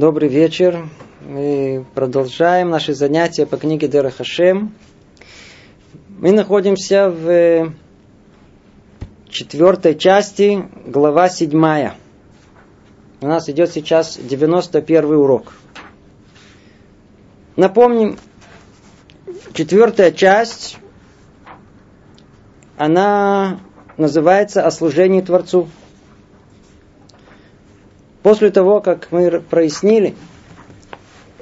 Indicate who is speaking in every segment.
Speaker 1: Добрый вечер. Мы продолжаем наши занятия по книге Дера Хашем. Мы находимся в четвертой части, глава седьмая. У нас идет сейчас 91 урок. Напомним, четвертая часть, она называется «О служении Творцу». После того, как мы прояснили,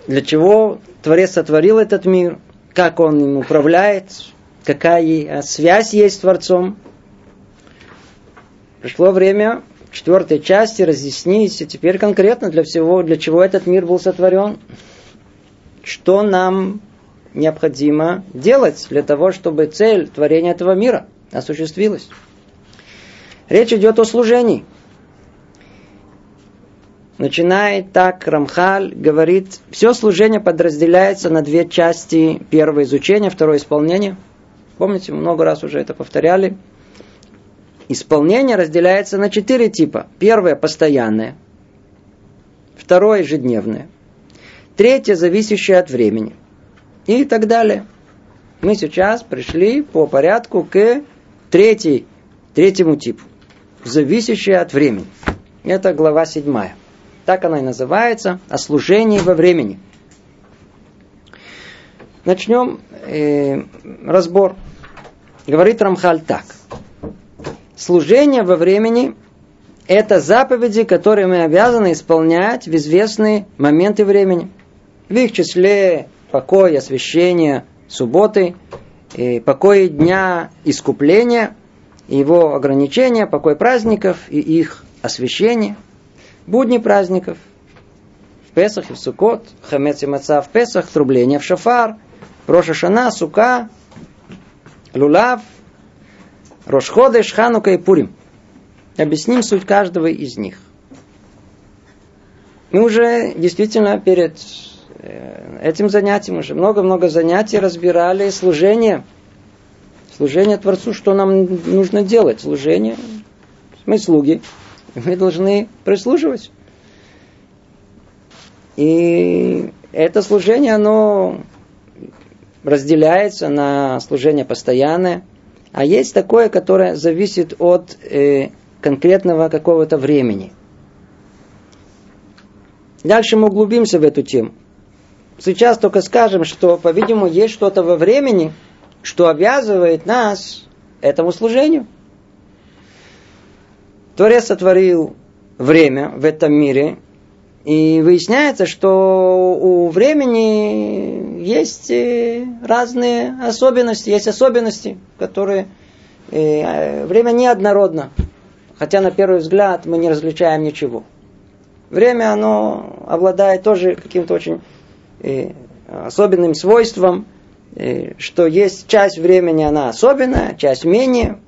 Speaker 1: для чего Творец сотворил этот мир, как он им управляет, какая связь есть с Творцом, пришло время в четвертой части разъяснить теперь конкретно для всего, для чего этот мир был сотворен, что нам необходимо делать для того, чтобы цель творения этого мира осуществилась. Речь идет о служении – Начинает так Рамхаль, говорит, все служение подразделяется на две части. Первое изучение, второе исполнение. Помните, много раз уже это повторяли. Исполнение разделяется на четыре типа. Первое – постоянное. Второе – ежедневное. Третье – зависящее от времени. И так далее. Мы сейчас пришли по порядку к третьей, третьему типу. Зависящее от времени. Это глава седьмая. Так она и называется, о служении во времени. Начнем э, разбор. Говорит Рамхаль так. Служение во времени – это заповеди, которые мы обязаны исполнять в известные моменты времени. В их числе покой, освящение субботы, э, покой дня искупления, его ограничения, покой праздников и их освящение – будни праздников. В Песах и в Сукот, Хамец и Маца в Песах, трубление в Шафар, Роша Шана, Сука, Лулав, Рошходыш, Ханука и Пурим. Объясним суть каждого из них. Мы уже действительно перед э, этим занятием уже много-много занятий разбирали служение. Служение Творцу, что нам нужно делать. Служение. Мы слуги мы должны прислушивать. И это служение, оно разделяется на служение постоянное, а есть такое, которое зависит от э, конкретного какого-то времени. Дальше мы углубимся в эту тему. Сейчас только скажем, что, по-видимому, есть что-то во времени, что обязывает нас этому служению – Творец сотворил время в этом мире, и выясняется, что у времени есть э, разные особенности, есть особенности, которые э, время неоднородно. Хотя на первый взгляд мы не различаем ничего. Время, оно обладает тоже каким-то очень э, особенным свойством, что есть часть времени, она особенная, часть менее.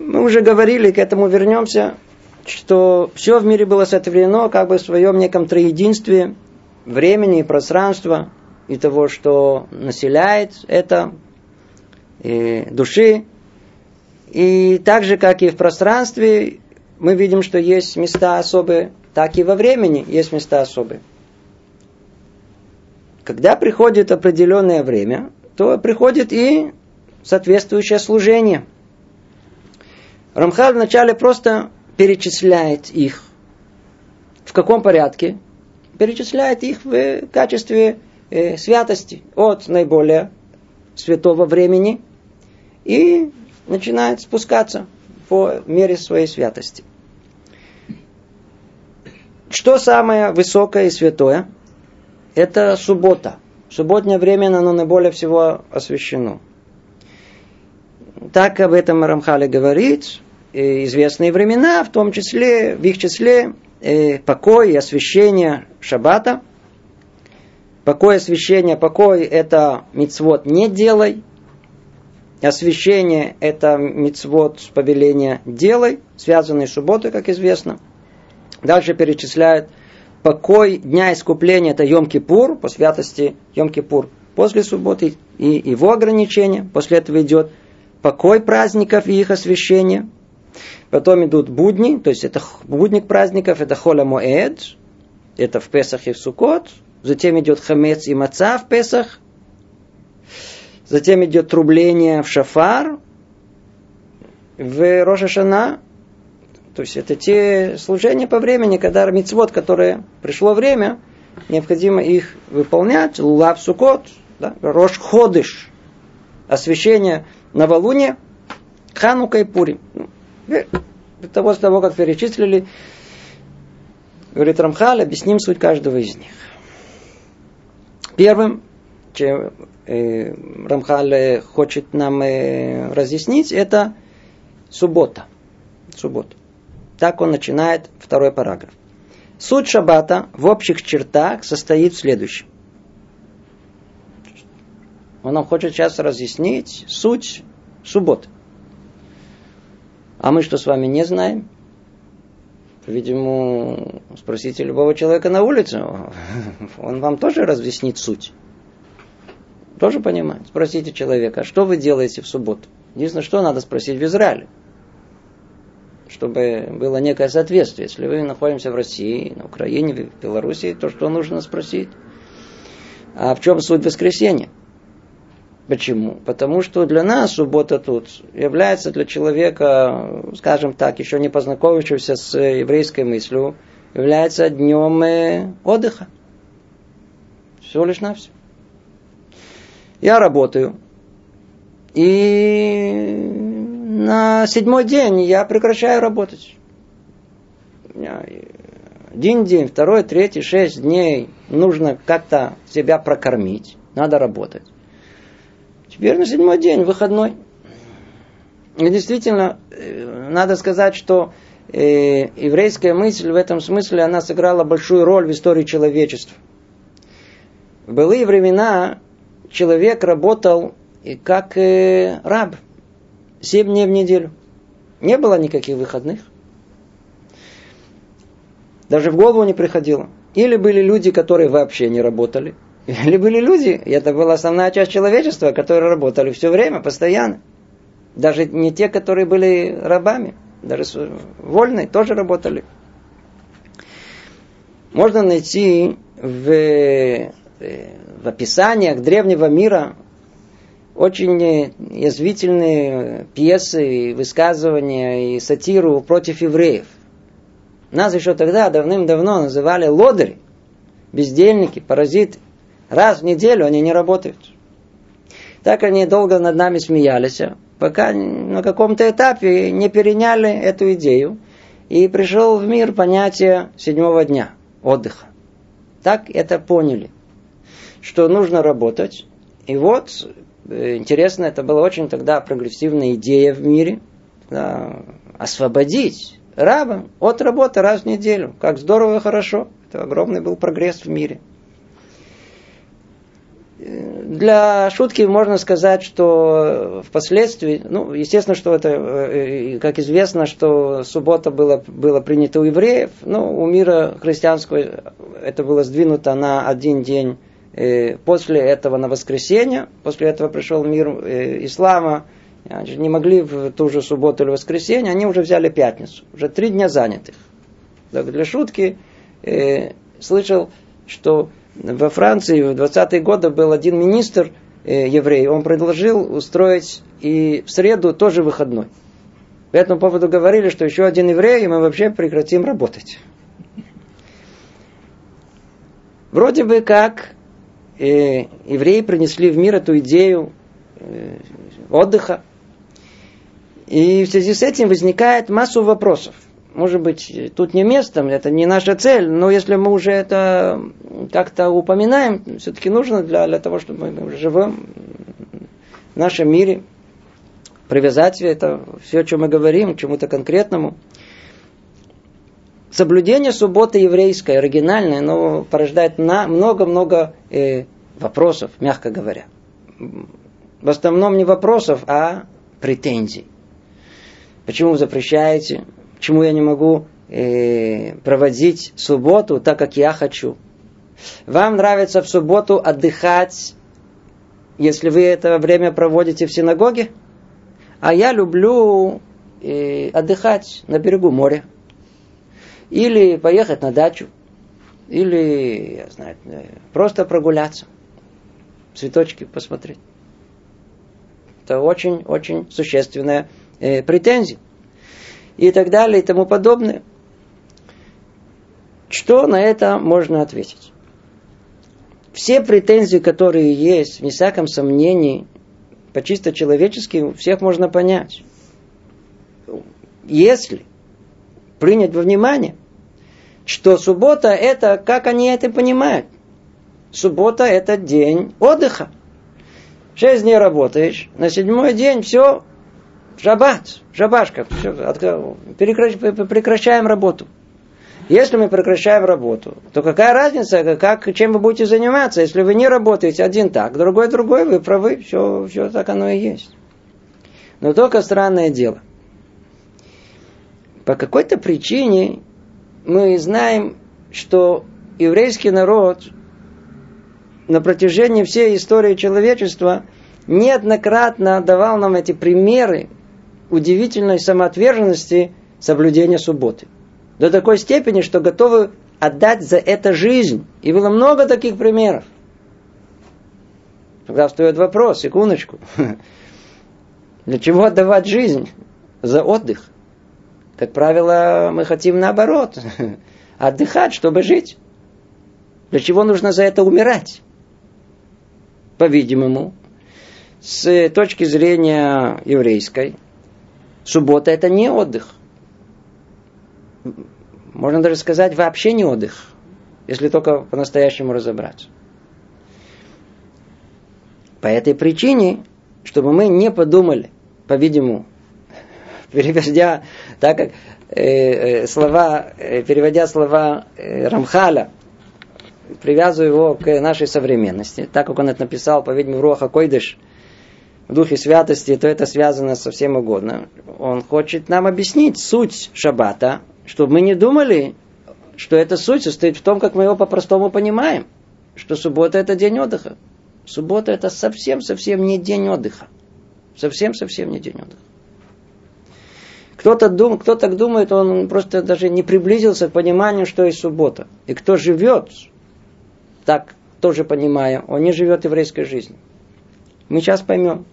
Speaker 1: Мы уже говорили, к этому вернемся, что все в мире было сотворено как бы в своем неком троединстве времени и пространства и того, что населяет это, и души. И так же, как и в пространстве, мы видим, что есть места особые, так и во времени есть места особые. Когда приходит определенное время, то приходит и соответствующее служение – Рамхаль вначале просто перечисляет их. В каком порядке? Перечисляет их в качестве э, святости от наиболее святого времени и начинает спускаться по мере своей святости. Что самое высокое и святое? Это суббота. Субботнее время оно наиболее всего освящено. Так об этом Рамхале говорит. Известные времена, в том числе, в их числе э, покой и освящение шаббата. Покой, освящение, покой – это мицвод «не делай». Освящение – это мицвод повеления «делай», связанный с субботой, как известно. Дальше перечисляют покой дня искупления – это Йом-Кипур, по святости Йом-Кипур после субботы и его ограничения. После этого идет покой праздников и их освящение. Потом идут будни, то есть это будник праздников, это холя моэд. Это в Песах и в Сукот. Затем идет хамец и маца в Песах. Затем идет трубление в шафар. В Рошашана. То есть это те служения по времени, когда мицвод, которое пришло время, необходимо их выполнять. Лулав Сукот, да, Рош Ходыш, освящение новолуния, Ханука и Пури. Ну, для того, того, как перечислили, говорит Рамхаль, объясним суть каждого из них. Первым, чем э, Рамхаль хочет нам э, разъяснить, это суббота. Суббота. Так он начинает второй параграф. Суть шаббата в общих чертах состоит в следующем. Он нам хочет сейчас разъяснить суть субботы. А мы что с вами не знаем? Видимо, спросите любого человека на улице, он вам тоже разъяснит суть. Тоже понимает. Спросите человека, а что вы делаете в субботу? Единственное, что надо спросить в Израиле. Чтобы было некое соответствие. Если вы находимся в России, на Украине, в Белоруссии, то что нужно спросить? А в чем суть воскресенья? Почему? Потому что для нас суббота тут является для человека, скажем так, еще не познакомившегося с еврейской мыслью, является днем э, отдыха. Всего лишь все. Я работаю. И на седьмой день я прекращаю работать. Один день, второй, третий, шесть дней нужно как-то себя прокормить. Надо работать. Теперь седьмой день, выходной. И действительно, э, надо сказать, что э, еврейская мысль в этом смысле, она сыграла большую роль в истории человечества. В былые времена человек работал как э, раб, семь дней в неделю. Не было никаких выходных. Даже в голову не приходило. Или были люди, которые вообще не работали – или были люди, и это была основная часть человечества, которые работали все время, постоянно. Даже не те, которые были рабами, даже вольные тоже работали. Можно найти в, э, в описаниях древнего мира очень язвительные пьесы, высказывания и сатиру против евреев. Нас еще тогда давным-давно называли лодыри, бездельники, паразиты. Раз в неделю они не работают. Так они долго над нами смеялись, пока на каком-то этапе не переняли эту идею. И пришел в мир понятие седьмого дня, отдыха. Так это поняли, что нужно работать. И вот, э, интересно, это была очень тогда прогрессивная идея в мире. Да, освободить раба от работы раз в неделю. Как здорово и хорошо. Это огромный был прогресс в мире. Для шутки можно сказать, что впоследствии, ну, естественно, что это, э, как известно, что суббота была, была принята у евреев, но у мира христианского это было сдвинуто на один день э, после этого на воскресенье, после этого пришел мир э, ислама, они не могли в ту же субботу или воскресенье, они уже взяли пятницу, уже три дня занятых. Для шутки слышал, что во Франции в 20-е годы был один министр э, еврей, он предложил устроить и в среду тоже выходной. По этому поводу говорили, что еще один еврей, и мы вообще прекратим работать. Вроде бы как э, евреи принесли в мир эту идею э, отдыха. И в связи с этим возникает массу вопросов может быть, тут не местом, это не наша цель, но если мы уже это как-то упоминаем, все-таки нужно для, для того, чтобы мы живем в нашем мире, привязать это все, о чем мы говорим, к чему-то конкретному. Соблюдение субботы еврейской, оригинальное, но порождает много-много э, вопросов, мягко говоря. В основном не вопросов, а претензий. Почему вы запрещаете? Почему я не могу э, проводить субботу так, как я хочу? Вам нравится в субботу отдыхать, если вы это время проводите в синагоге? А я люблю э, отдыхать на берегу моря. Или поехать на дачу. Или, я знаю, э, просто прогуляться. Цветочки посмотреть. Это очень-очень существенная э, претензия. И так далее, и тому подобное. Что на это можно ответить? Все претензии, которые есть, вне всяком сомнении, по чисто человечески, всех можно понять. Если принять во внимание, что суббота это, как они это понимают, суббота это день отдыха. Шесть дней работаешь, на седьмой день все, шаббат, шабашка, все, прекращаем работу. Если мы прекращаем работу, то какая разница, как, чем вы будете заниматься? Если вы не работаете один так, другой другой, вы правы, все, все так оно и есть. Но только странное дело. По какой-то причине мы знаем, что еврейский народ на протяжении всей истории человечества неоднократно давал нам эти примеры удивительной самоотверженности соблюдения субботы до такой степени, что готовы отдать за это жизнь. И было много таких примеров. Тогда встает вопрос, секундочку. Для чего отдавать жизнь? За отдых. Как правило, мы хотим наоборот. Отдыхать, чтобы жить. Для чего нужно за это умирать? По-видимому, с точки зрения еврейской, суббота это не отдых можно даже сказать, вообще не отдых, если только по-настоящему разобраться. По этой причине, чтобы мы не подумали, по-видимому, переводя, так как э, э, слова, э, переводя слова э, Рамхаля, привязываю его к нашей современности, так как он это написал, по-видимому, Руаха Койдыш, в духе святости, то это связано со всем угодно. Он хочет нам объяснить суть шаббата, чтобы мы не думали, что эта суть состоит в том, как мы его по-простому понимаем, что суббота это день отдыха. Суббота это совсем-совсем не день отдыха. Совсем-совсем не день отдыха. Кто-то дум, кто так думает, он просто даже не приблизился к пониманию, что есть суббота. И кто живет так, тоже понимая, он не живет еврейской жизнью. Мы сейчас поймем.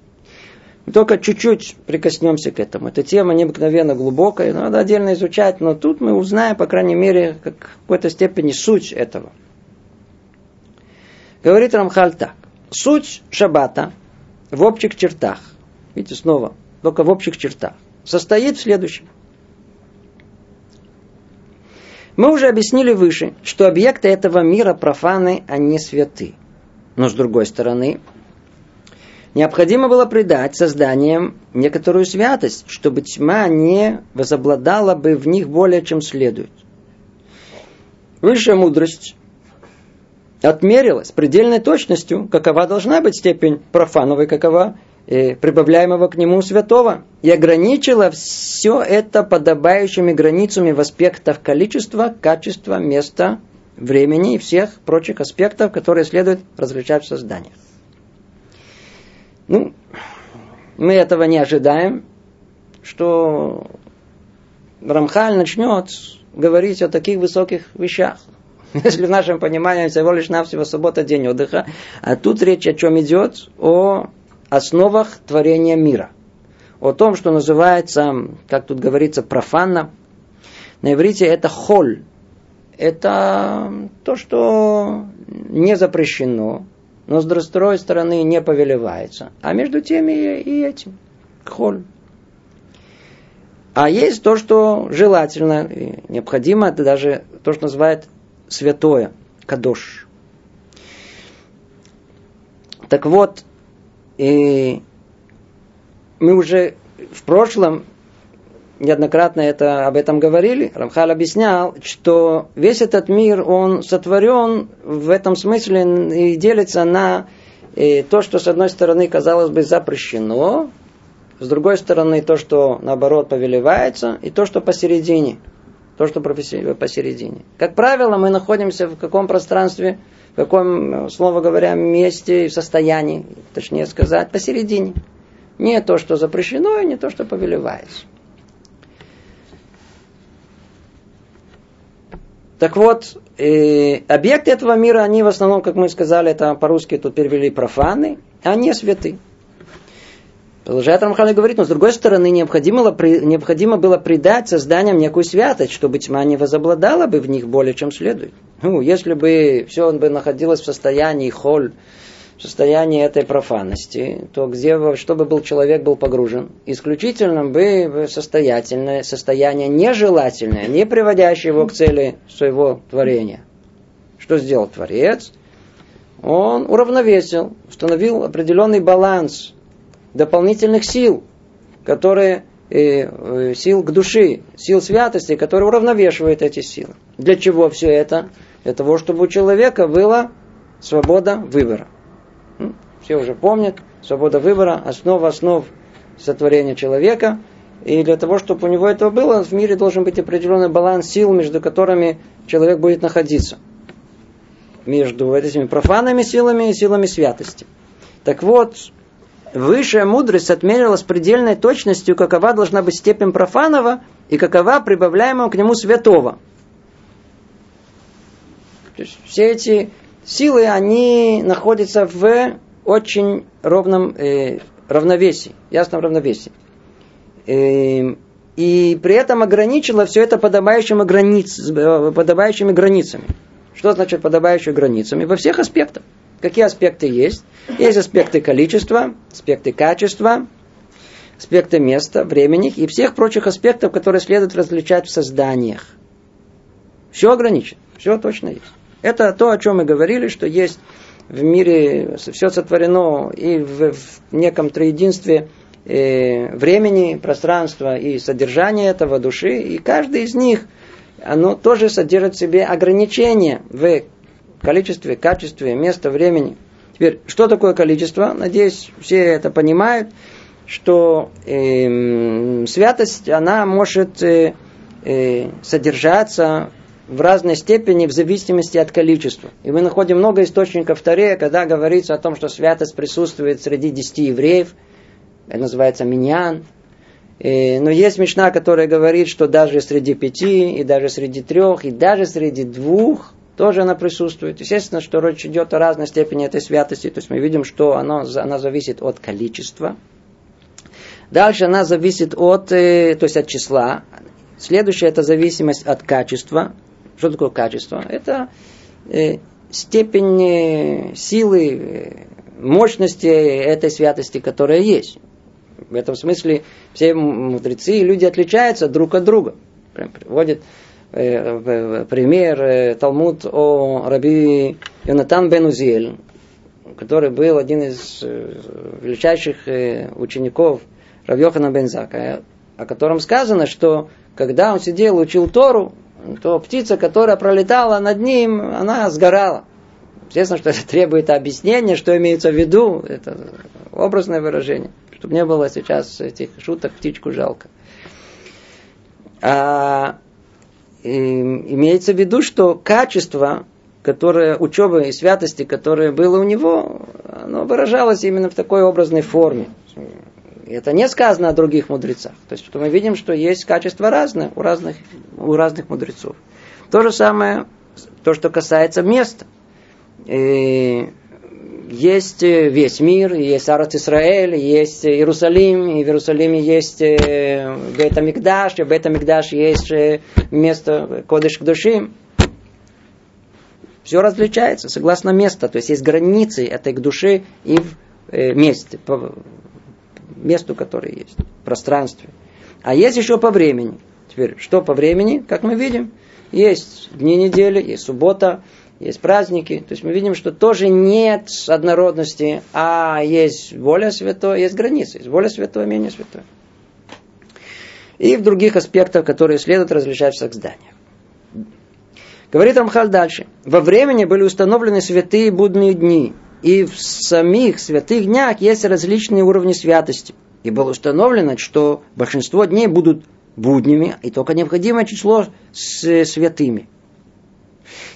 Speaker 1: Мы только чуть-чуть прикоснемся к этому. Эта тема необыкновенно глубокая, надо отдельно изучать, но тут мы узнаем, по крайней мере, как, в какой-то степени суть этого. Говорит Рамхаль так. Суть шаббата в общих чертах, видите, снова, только в общих чертах, состоит в следующем. Мы уже объяснили выше, что объекты этого мира профаны, а не святы. Но с другой стороны, необходимо было придать созданиям некоторую святость, чтобы тьма не возобладала бы в них более чем следует. Высшая мудрость отмерила с предельной точностью, какова должна быть степень профановой, какова э, прибавляемого к нему святого, и ограничила все это подобающими границами в аспектах количества, качества, места, времени и всех прочих аспектов, которые следует различать в созданиях. Ну, мы этого не ожидаем, что Рамхаль начнет говорить о таких высоких вещах. Если в нашем понимании всего лишь навсего суббота день отдыха, а тут речь о чем идет? О основах творения мира. О том, что называется, как тут говорится, профанно. На иврите это холь. Это то, что не запрещено, но с другой стороны не повелевается. А между тем и, и этим. Холь. А есть то, что желательно, и необходимо, это даже то, что называют святое, кадош. Так вот, и мы уже в прошлом неоднократно это, об этом говорили. Рамхал объяснял, что весь этот мир, он сотворен в этом смысле и делится на и э, то, что с одной стороны, казалось бы, запрещено, с другой стороны, то, что наоборот повелевается, и то, что посередине. То, что посередине. Как правило, мы находимся в каком пространстве, в каком, слово говоря, месте, в состоянии, точнее сказать, посередине. Не то, что запрещено, и не то, что повелевается. Так вот, э, объекты этого мира, они в основном, как мы сказали, это по-русски тут перевели профаны, а не святы. Продолжает Рамхан говорит, но с другой стороны, необходимо, необходимо было придать созданиям некую святость, чтобы тьма не возобладала бы в них более, чем следует. Ну, если бы все он бы находилось в состоянии холь, в состоянии этой профанности, то где, чтобы был человек был погружен? Исключительно бы в состоятельное состояние нежелательное, не приводящее его к цели своего творения. Что сделал Творец? Он уравновесил, установил определенный баланс дополнительных сил, которые э, э, сил к души, сил святости, которые уравновешивают эти силы. Для чего все это? Для того, чтобы у человека была свобода выбора. Все уже помнят, свобода выбора, основа основ сотворения человека. И для того, чтобы у него этого было, в мире должен быть определенный баланс сил, между которыми человек будет находиться. Между этими профанными силами и силами святости. Так вот, высшая мудрость отмерила с предельной точностью, какова должна быть степень профанова и какова прибавляемого к нему святого. То есть все эти силы, они находятся в очень ровном э, равновесии, ясном равновесии. Э, и при этом ограничила все это подобающими, границ, э, подобающими границами. Что значит подобающими границами? Во всех аспектах. Какие аспекты есть? Есть аспекты количества, аспекты качества, аспекты места, времени и всех прочих аспектов, которые следует различать в созданиях. Все ограничено, все точно есть. Это то, о чем мы говорили, что есть в мире все сотворено и в, в неком троединстве э, времени, пространства и содержания этого души, и каждый из них, оно тоже содержит в себе ограничения в количестве, качестве, места, времени. Теперь, что такое количество? Надеюсь, все это понимают, что э, святость, она может э, э, содержаться в разной степени в зависимости от количества. И мы находим много источников Тарея, когда говорится о том, что святость присутствует среди десяти евреев. Это называется миньян. И, но есть мечта, которая говорит, что даже среди пяти, и даже среди трех, и даже среди двух тоже она присутствует. Естественно, что речь идет о разной степени этой святости. То есть мы видим, что она, она зависит от количества. Дальше она зависит от, э, то есть от числа. Следующая это зависимость от качества. Что такое качество? Это э, степень э, силы, э, мощности этой святости, которая есть. В этом смысле все мудрецы и люди отличаются друг от друга. Прям приводит пример Талмуд о раби Йонатан бен Узиэль, который был один из величайших учеников Равьохана бен Зака, о котором сказано, что когда он сидел, учил Тору, то птица, которая пролетала над ним, она сгорала. Естественно, что это требует объяснения, что имеется в виду. Это образное выражение. Чтобы не было сейчас этих шуток, птичку жалко. А, имеется в виду, что качество, которое, учебы и святости, которое было у него, оно выражалось именно в такой образной форме. И это не сказано о других мудрецах. То есть, что мы видим, что есть качества разные у разных, у разных мудрецов. То же самое, то, что касается места. И есть весь мир, есть Арат Исраэль, есть Иерусалим, и в Иерусалиме есть э, Бета Мигдаш, и в Бета Мигдаш есть э, место Кодыш к души. Все различается согласно месту, то есть есть границы этой к душе и в э, месте, месту, которое есть, пространстве. А есть еще по времени. Теперь, что по времени, как мы видим, есть дни недели, есть суббота, есть праздники. То есть мы видим, что тоже нет однородности, а есть более святое, есть границы, есть более святое, менее святое. И в других аспектах, которые следует различать в зданиях. Говорит Рамхаль дальше. Во времени были установлены святые будные дни, и в самих святых днях есть различные уровни святости. И было установлено, что большинство дней будут буднями, и только необходимое число с святыми.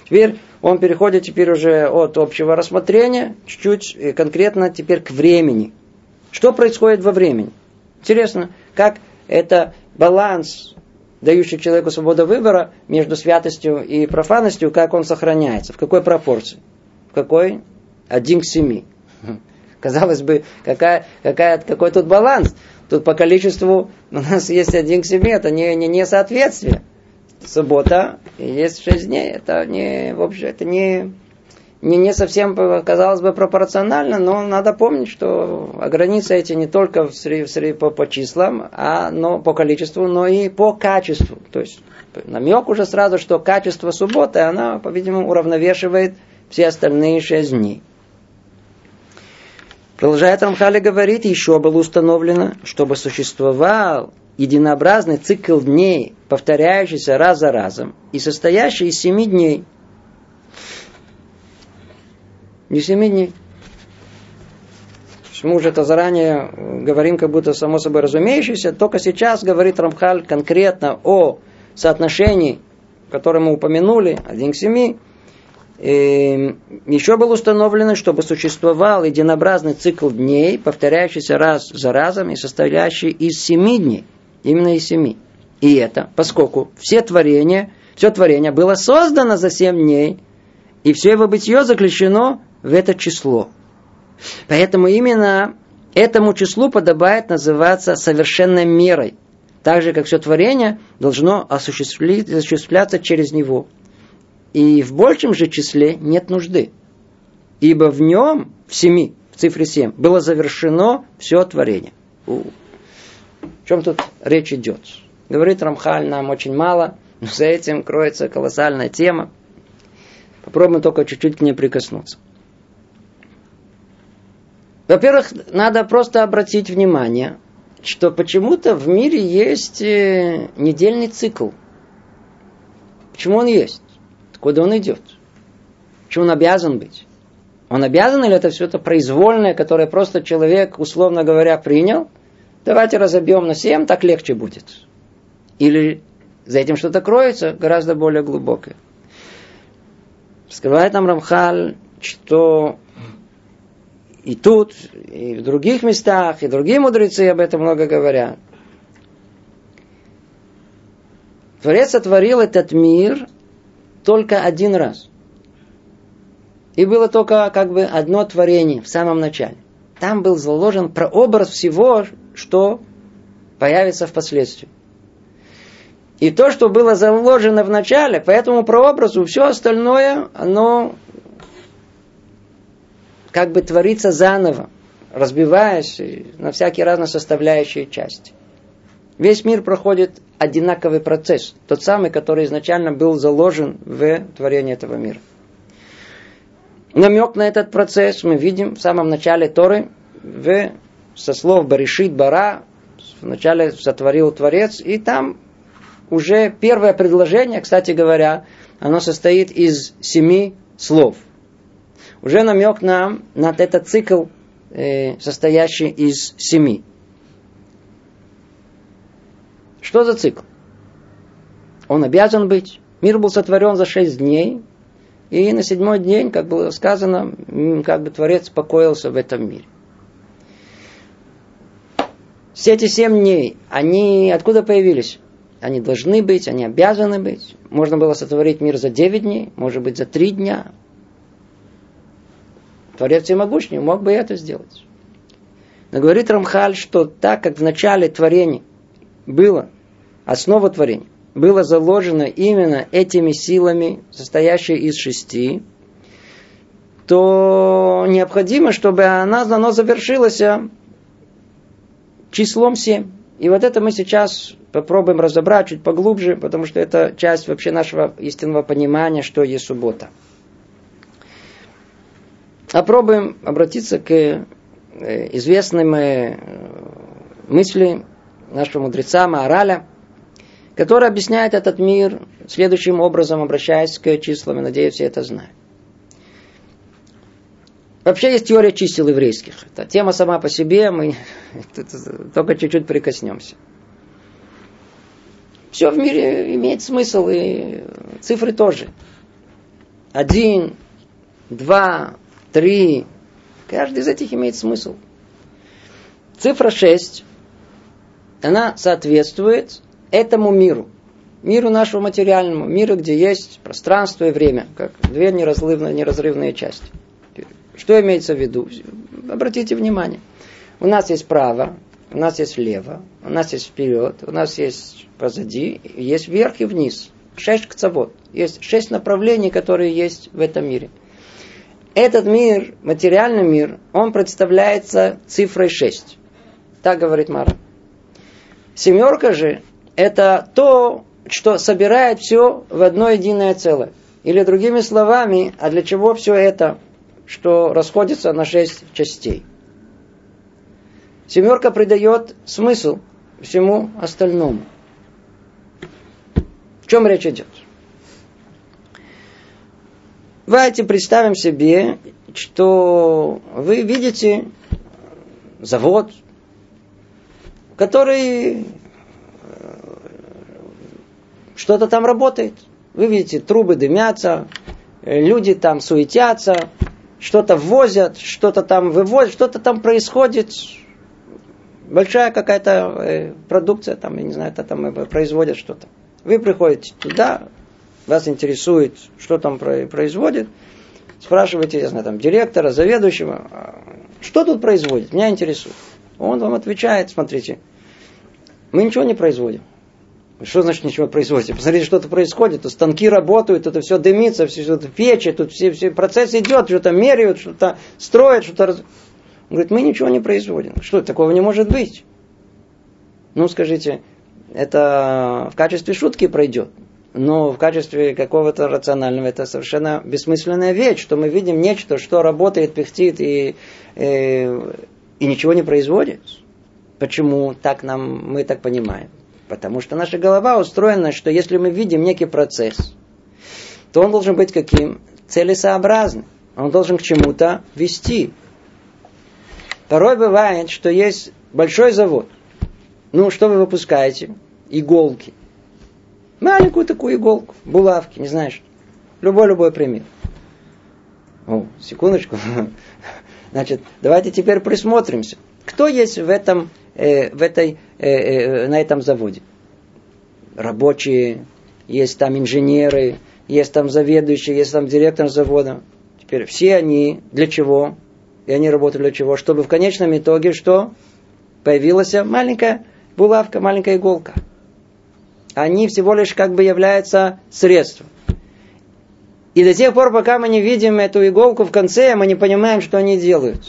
Speaker 1: Теперь он переходит теперь уже от общего рассмотрения, чуть-чуть э, конкретно теперь к времени. Что происходит во времени? Интересно, как это баланс дающий человеку свободу выбора между святостью и профанностью, как он сохраняется, в какой пропорции. В какой? Один к семи. Казалось бы, какая, какая, какой тут баланс? Тут по количеству у нас есть один к семи, это не, не, не соответствие. Суббота и есть шесть дней, это не, в общем, это не, не, не совсем, казалось бы, пропорционально, но надо помнить, что границы эти не только в среди, в среди, по, по числам, а но по количеству, но и по качеству. То есть намек уже сразу, что качество субботы, она, по-видимому, уравновешивает все остальные шесть дней. Продолжает Рамхали говорить, еще было установлено, чтобы существовал единообразный цикл дней, повторяющийся раз за разом, и состоящий из семи дней. Не семи дней. Мы уже это заранее говорим, как будто само собой разумеющееся. Только сейчас говорит Рамхаль конкретно о соотношении, которое мы упомянули, один к семи, Эм, еще было установлено, чтобы существовал единообразный цикл дней, повторяющийся раз за разом и состоящий из семи дней. Именно из семи. И это, поскольку все творения, все творение было создано за семь дней, и все его бытие заключено в это число. Поэтому именно этому числу подобает называться совершенной мерой, так же, как все творение должно осуществляться через него. И в большем же числе нет нужды. Ибо в нем, в семи, в цифре семь, было завершено все творение. У. О чем тут речь идет? Говорит Рамхаль нам очень мало, но за этим кроется колоссальная тема. Попробуем только чуть-чуть к ней прикоснуться. Во-первых, надо просто обратить внимание, что почему-то в мире есть э, недельный цикл. Почему он есть? Куда он идет? Почему он обязан быть? Он обязан или это все это произвольное, которое просто человек, условно говоря, принял? Давайте разобьем на семь, так легче будет. Или за этим что-то кроется гораздо более глубокое. Скрывает нам Рамхаль, что и тут, и в других местах, и другие мудрецы об этом много говорят. Творец сотворил этот мир только один раз. И было только как бы одно творение в самом начале. Там был заложен прообраз всего, что появится впоследствии. И то, что было заложено в начале, по этому прообразу, все остальное, оно как бы творится заново, разбиваясь на всякие разные составляющие части. Весь мир проходит одинаковый процесс, тот самый, который изначально был заложен в творении этого мира. Намек на этот процесс мы видим в самом начале Торы, в, со слов Баришит Бара, вначале сотворил Творец, и там уже первое предложение, кстати говоря, оно состоит из семи слов. Уже намек нам на этот цикл, э, состоящий из семи. Что за цикл? Он обязан быть. Мир был сотворен за шесть дней, и на седьмой день, как было сказано, как бы Творец покоился в этом мире. Все эти семь дней, они откуда появились? Они должны быть, они обязаны быть. Можно было сотворить мир за девять дней, может быть, за три дня. Творец всемогущий мог бы это сделать. Но говорит Рамхаль, что так как в начале творения было, основа творения, было заложено именно этими силами, состоящей из шести, то необходимо, чтобы она, оно завершилось а, числом семь. И вот это мы сейчас попробуем разобрать чуть поглубже, потому что это часть вообще нашего истинного понимания, что есть суббота. Попробуем обратиться к э, известным э, мысли нашего мудреца Маараля, который объясняет этот мир следующим образом, обращаясь к числам, и надеюсь, все это знают. Вообще есть теория чисел еврейских. Это тема сама по себе, мы только чуть-чуть прикоснемся. Все в мире имеет смысл, и цифры тоже. Один, два, три. Каждый из этих имеет смысл. Цифра шесть она соответствует этому миру. Миру нашего материальному, миру, где есть пространство и время, как две неразрывные, неразрывные части. Что имеется в виду? Обратите внимание. У нас есть право, у нас есть влево, у нас есть вперед, у нас есть позади, есть вверх и вниз. Шесть кцавод. Есть шесть направлений, которые есть в этом мире. Этот мир, материальный мир, он представляется цифрой шесть. Так говорит Мара. Семерка же это то, что собирает все в одно единое целое. Или другими словами, а для чего все это, что расходится на шесть частей? Семерка придает смысл всему остальному. В чем речь идет? Давайте представим себе, что вы видите завод, который что-то там работает. Вы видите, трубы дымятся, э, люди там суетятся, что-то ввозят, что-то там вывозят, что-то там происходит. Большая какая-то э, продукция, там, я не знаю, это там э, производят что-то. Вы приходите туда, вас интересует, что там производит, спрашиваете, я знаю, там, директора, заведующего, «А что тут производит, меня интересует. Он вам отвечает, смотрите, мы ничего не производим. Что значит ничего производите? Посмотрите, что-то происходит. Тут станки работают, это все дымится, все что-то печи, тут все, все процесс идет, что-то меряют, что-то строят, что-то... Он говорит, мы ничего не производим. Что, такого не может быть? Ну, скажите, это в качестве шутки пройдет. Но в качестве какого-то рационального это совершенно бессмысленная вещь, что мы видим нечто, что работает, пыхтит и, и, э, и ничего не производит. Почему так нам, мы так понимаем? Потому что наша голова устроена, что если мы видим некий процесс, то он должен быть каким? Целесообразным. Он должен к чему-то вести. Порой бывает, что есть большой завод. Ну, что вы выпускаете? Иголки. Маленькую такую иголку, булавки, не знаешь. Любой-любой пример. О, секундочку. Значит, давайте теперь присмотримся. Кто есть в этом э, в этой, э, э, на этом заводе. Рабочие, есть там инженеры, есть там заведующие, есть там директор завода. Теперь все они для чего? И они работают для чего? Чтобы в конечном итоге что? Появилась маленькая булавка, маленькая иголка. Они всего лишь как бы являются средством. И до тех пор, пока мы не видим эту иголку в конце, мы не понимаем, что они делают.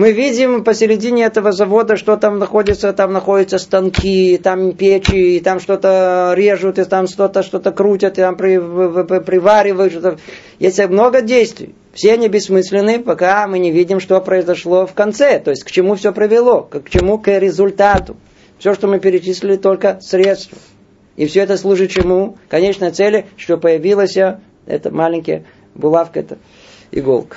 Speaker 1: Мы видим посередине этого завода, что там находится, там находятся станки, там печи, и там что-то режут, и там что-то что-то крутят, и там приваривают. Что-то. Есть много действий. Все они бессмысленны, пока мы не видим, что произошло в конце. То есть к чему все привело, к чему, к результату. Все, что мы перечислили, только средства. И все это служит чему? Конечной цели, что появилась эта маленькая булавка, эта иголка.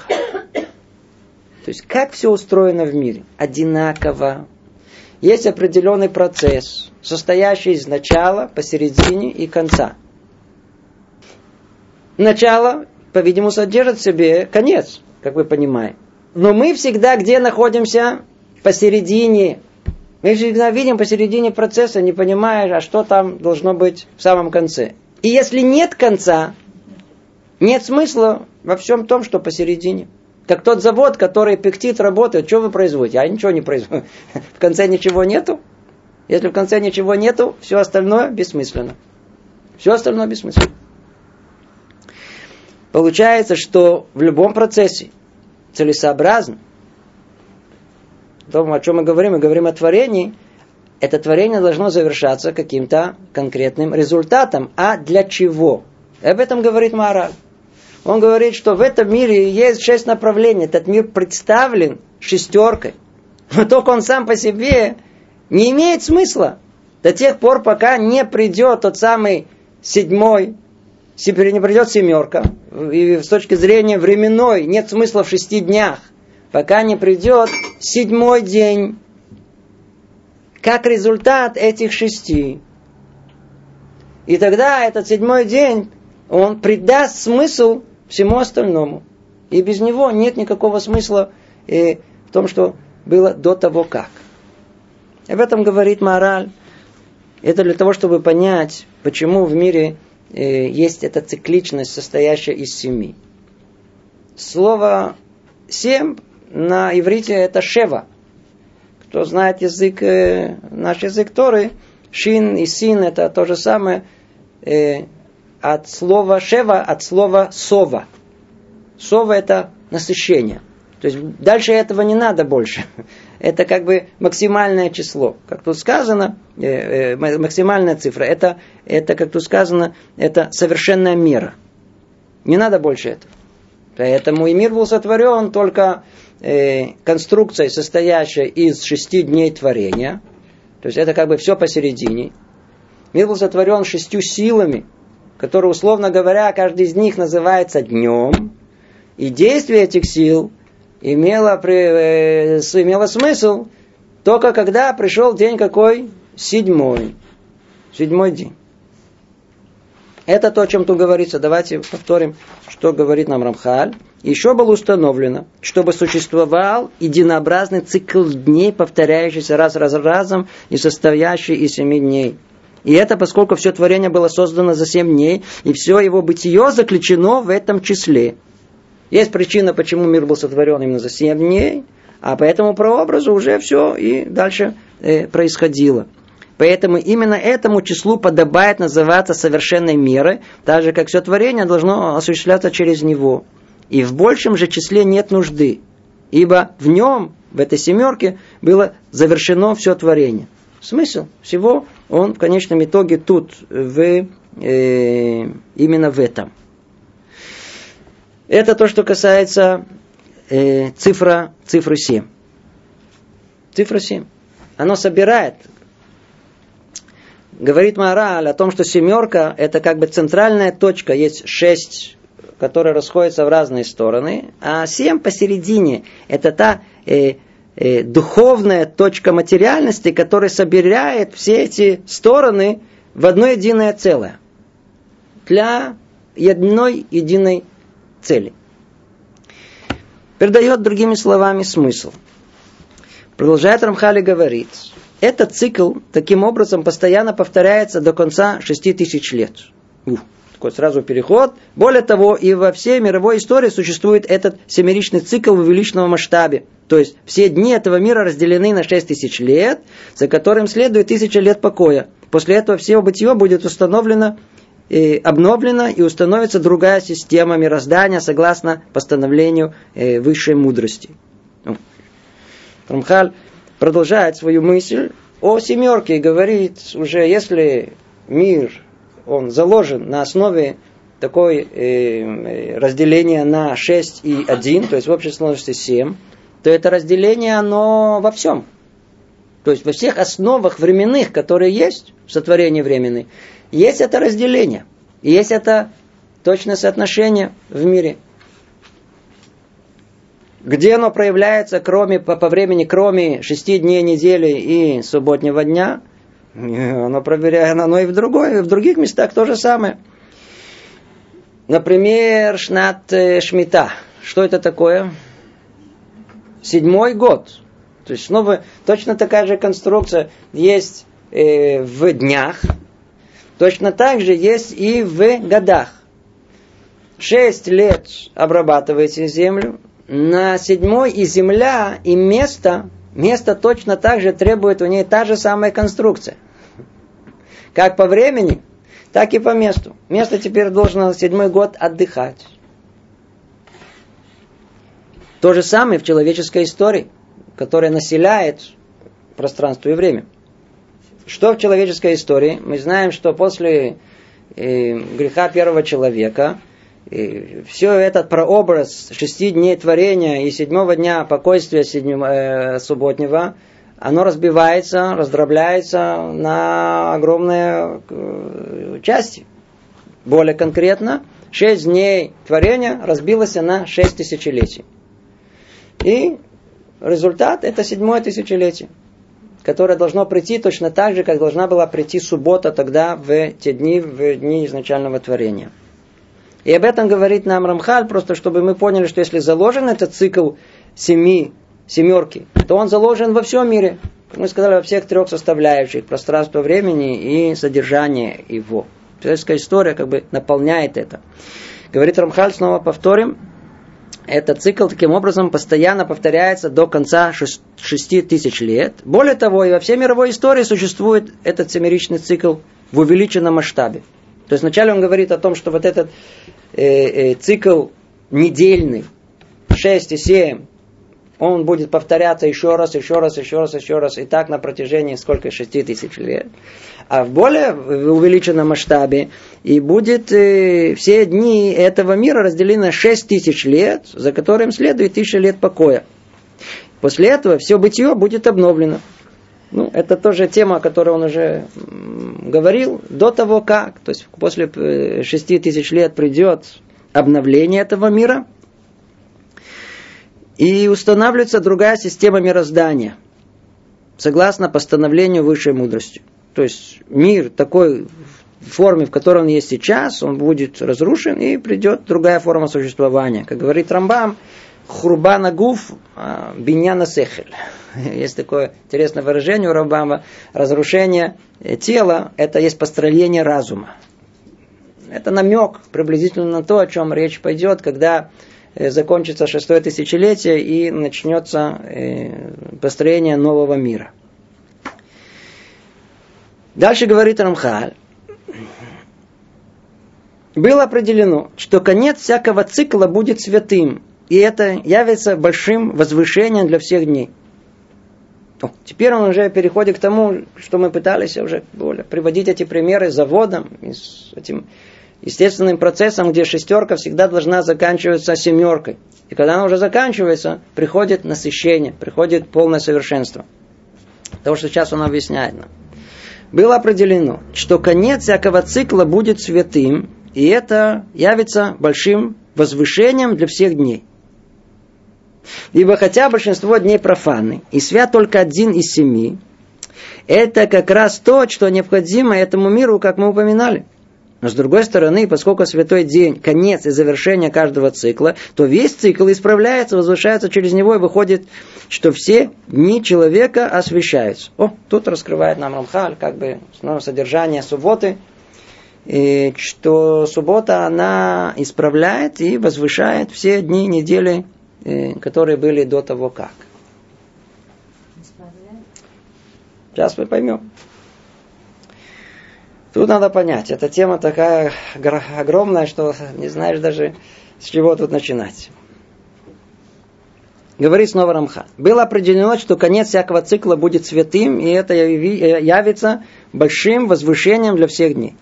Speaker 1: То есть как все устроено в мире? Одинаково. Есть определенный процесс, состоящий из начала, посередине и конца. Начало, по-видимому, содержит в себе конец, как вы понимаете. Но мы всегда где находимся? Посередине. Мы всегда видим посередине процесса, не понимая, а что там должно быть в самом конце. И если нет конца, нет смысла во всем том, что посередине. Как тот завод, который пектит, работает, что вы производите? А ничего не производит. В конце ничего нету. Если в конце ничего нету, все остальное бессмысленно. Все остальное бессмысленно. Получается, что в любом процессе целесообразно, то, о чем мы говорим, мы говорим о творении, это творение должно завершаться каким-то конкретным результатом. А для чего? Об этом говорит Мораль. Он говорит, что в этом мире есть шесть направлений. Этот мир представлен шестеркой. Но только он сам по себе не имеет смысла. До тех пор, пока не придет тот самый седьмой, не придет семерка. И с точки зрения временной нет смысла в шести днях. Пока не придет седьмой день. Как результат этих шести. И тогда этот седьмой день, он придаст смысл всему остальному. И без него нет никакого смысла э, в том, что было до того как. Об этом говорит мораль. Это для того, чтобы понять, почему в мире э, есть эта цикличность, состоящая из семи. Слово семь на иврите это шева. Кто знает язык, э, наш язык Торы, шин и син это то же самое э, от слова шева, от слова сова. Сова это насыщение. То есть дальше этого не надо больше. Это как бы максимальное число. Как тут сказано, э, э, максимальная цифра. Это, это, как тут сказано, это совершенная мера. Не надо больше этого. Поэтому и мир был сотворен только э, конструкцией, состоящей из шести дней творения. То есть это как бы все посередине. Мир был сотворен шестью силами, которые, условно говоря, каждый из них называется днем. И действие этих сил – имело, э, имело смысл только когда пришел день какой? Седьмой. Седьмой день. Это то, о чем тут говорится. Давайте повторим, что говорит нам Рамхаль. Еще было установлено, чтобы существовал единообразный цикл дней, повторяющийся раз раз разом и состоящий из семи дней. И это поскольку все творение было создано за семь дней, и все его бытие заключено в этом числе. Есть причина, почему мир был сотворен именно за 7 дней, а по этому прообразу уже все и дальше э, происходило. Поэтому именно этому числу подобает называться совершенной мерой, так же как все творение должно осуществляться через него. И в большем же числе нет нужды, ибо в нем, в этой семерке, было завершено все творение. Смысл всего, он в конечном итоге тут, в, э, именно в этом – это то, что касается э, цифра, цифры 7. Цифра 7. Оно собирает. Говорит Мораль о том, что семерка это как бы центральная точка. Есть шесть, которые расходятся в разные стороны. А семь посередине это та э, духовная точка материальности, которая собирает все эти стороны в одно единое целое. Для одной единой цели. Передает другими словами смысл. Продолжает Рамхали говорит, этот цикл таким образом постоянно повторяется до конца шести тысяч лет. Ух, такой сразу переход. Более того, и во всей мировой истории существует этот семеричный цикл в увеличенном масштабе. То есть все дни этого мира разделены на шесть тысяч лет, за которым следует тысяча лет покоя. После этого все бытие будет установлено э, обновлена и установится другая система мироздания согласно постановлению э, высшей мудрости. Ну, Рамхаль продолжает свою мысль о семерке и говорит, уже если мир, он заложен на основе такое э, разделение на 6 и 1, то есть в общей сложности 7, то это разделение, оно во всем. То есть во всех основах временных, которые есть в сотворении времени, есть это разделение. Есть это точное соотношение в мире. Где оно проявляется, кроме, по, по времени, кроме шести дней недели и субботнего дня, оно проверяет, оно и в, другой, в других местах то же самое. Например, Шнат э, Шмита. Что это такое? Седьмой год. То есть снова точно такая же конструкция есть э, в днях, Точно так же есть и в годах. Шесть лет обрабатываете землю, на седьмой и земля, и место, место точно так же требует у ней та же самая конструкция. Как по времени, так и по месту. Место теперь должно седьмой год отдыхать. То же самое в человеческой истории, которая населяет пространство и время. Что в человеческой истории? Мы знаем, что после э, греха первого человека э, все этот прообраз шести дней творения и седьмого дня покойствия седьмого, э, субботнего, оно разбивается, раздробляется на огромные э, части. Более конкретно, шесть дней творения разбилось на шесть тысячелетий. И результат это седьмое тысячелетие которое должно прийти точно так же, как должна была прийти суббота тогда в те дни, в дни изначального творения. И об этом говорит нам Рамхаль, просто чтобы мы поняли, что если заложен этот цикл семи, семерки, то он заложен во всем мире. Мы сказали, во всех трех составляющих пространства времени и содержание его. Человеческая история как бы наполняет это. Говорит Рамхаль, снова повторим, этот цикл таким образом постоянно повторяется до конца шести тысяч лет. Более того, и во всей мировой истории существует этот семеричный цикл в увеличенном масштабе. То есть вначале он говорит о том, что вот этот э, э, цикл недельный, 6 и 7, он будет повторяться еще раз, еще раз, еще раз, еще раз, и так на протяжении сколько, 6 тысяч лет. А в более увеличенном масштабе и будет э, все дни этого мира разделены на 6 тысяч лет, за которым следует тысяча лет покоя. После этого все бытие будет обновлено. Ну, это тоже тема, о которой он уже говорил до того как. То есть после э, шести тысяч лет придет обновление этого мира. И устанавливается другая система мироздания. Согласно постановлению высшей мудрости. То есть мир такой форме, в которой он есть сейчас, он будет разрушен и придет другая форма существования. Как говорит Рамбам, хурбана гуф а, биняна сехель. Есть такое интересное выражение у Рамбама. Разрушение тела – это есть построение разума. Это намек приблизительно на то, о чем речь пойдет, когда э, закончится шестое тысячелетие и начнется э, построение нового мира. Дальше говорит Рамхаль. Было определено, что конец всякого цикла будет святым, и это явится большим возвышением для всех дней. О, теперь он уже переходит к тому, что мы пытались уже более приводить эти примеры с заводом, с этим естественным процессом, где шестерка всегда должна заканчиваться семеркой. И когда она уже заканчивается, приходит насыщение, приходит полное совершенство. То, что сейчас он объясняет нам. Было определено, что конец всякого цикла будет святым, и это явится большим возвышением для всех дней. Ибо хотя большинство дней профаны, и свят только один из семи, это как раз то, что необходимо этому миру, как мы упоминали. Но с другой стороны, поскольку святой день – конец и завершение каждого цикла, то весь цикл исправляется, возвышается через него и выходит, что все дни человека освещаются. О, тут раскрывает нам Рамхаль, как бы снова содержание субботы, и что суббота, она исправляет и возвышает все дни недели которые были до того как. Сейчас мы поймем. Тут надо понять, эта тема такая огромная, что не знаешь даже с чего тут начинать. Говорит снова Рамха. Было определено, что конец всякого цикла будет святым, и это явится большим возвышением для всех дней.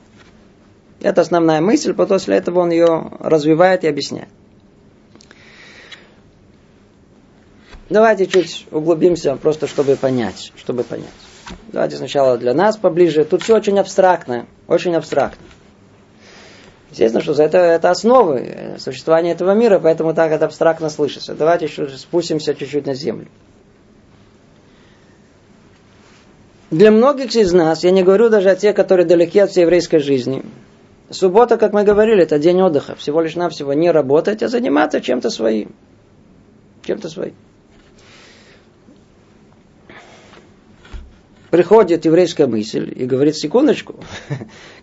Speaker 1: Это основная мысль, после этого он ее развивает и объясняет. Давайте чуть углубимся, просто чтобы понять, чтобы понять. Давайте сначала для нас поближе. Тут все очень абстрактно, очень абстрактно. Естественно, что это, это основы существования этого мира, поэтому так это абстрактно слышится. Давайте еще спустимся чуть-чуть на землю. Для многих из нас, я не говорю даже о тех, которые далеки от всей еврейской жизни, суббота, как мы говорили, это день отдыха. Всего лишь навсего не работать, а заниматься чем-то своим. Чем-то своим. Приходит еврейская мысль и говорит, секундочку,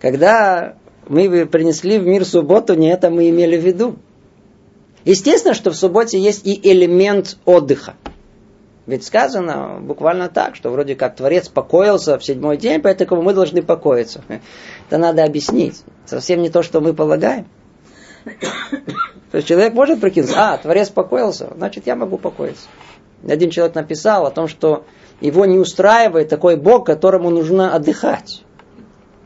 Speaker 1: когда мы принесли в мир субботу, не это мы имели в виду. Естественно, что в субботе есть и элемент отдыха. Ведь сказано буквально так, что вроде как Творец покоился в седьмой день, поэтому мы должны покоиться. Это надо объяснить. Совсем не то, что мы полагаем. То есть человек может прикинуть, а, Творец покоился, значит я могу покоиться. Один человек написал о том, что его не устраивает такой Бог, которому нужно отдыхать.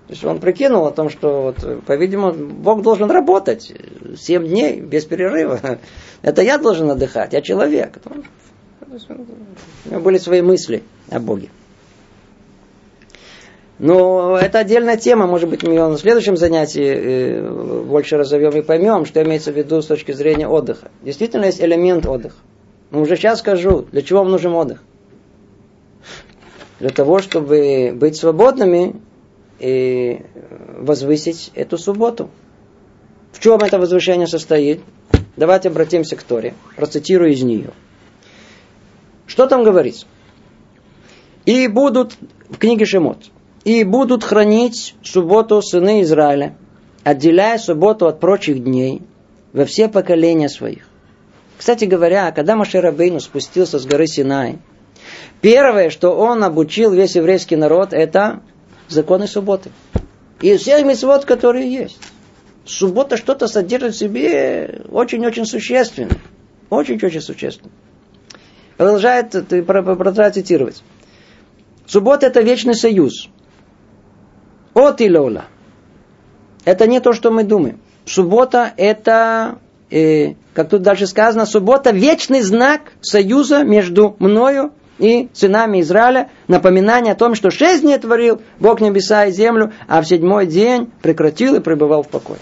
Speaker 1: То есть он прикинул о том, что, вот, по-видимому, Бог должен работать 7 дней без перерыва. Это я должен отдыхать, я человек. У него были свои мысли о Боге. Но это отдельная тема, может быть, мы ее на следующем занятии э, больше разовьем и поймем, что имеется в виду с точки зрения отдыха. Действительно есть элемент отдыха. Но уже сейчас скажу, для чего вам нужен отдых для того, чтобы быть свободными и возвысить эту субботу. В чем это возвышение состоит? Давайте обратимся к Торе. Процитирую из нее. Что там говорится? И будут, в книге Шемот, и будут хранить субботу сыны Израиля, отделяя субботу от прочих дней во все поколения своих. Кстати говоря, когда Маширабейну спустился с горы Синай, первое, что он обучил весь еврейский народ, это законы субботы. И все митцвот, которые есть. Суббота что-то содержит в себе очень-очень существенно. Очень-очень существенно. Продолжает, продолжает цитировать. Суббота это вечный союз. От и лола. Это не то, что мы думаем. Суббота это, э, как тут дальше сказано, суббота вечный знак союза между мною и сынами Израиля, напоминание о том, что шесть дней творил Бог небеса и землю, а в седьмой день прекратил и пребывал в покое.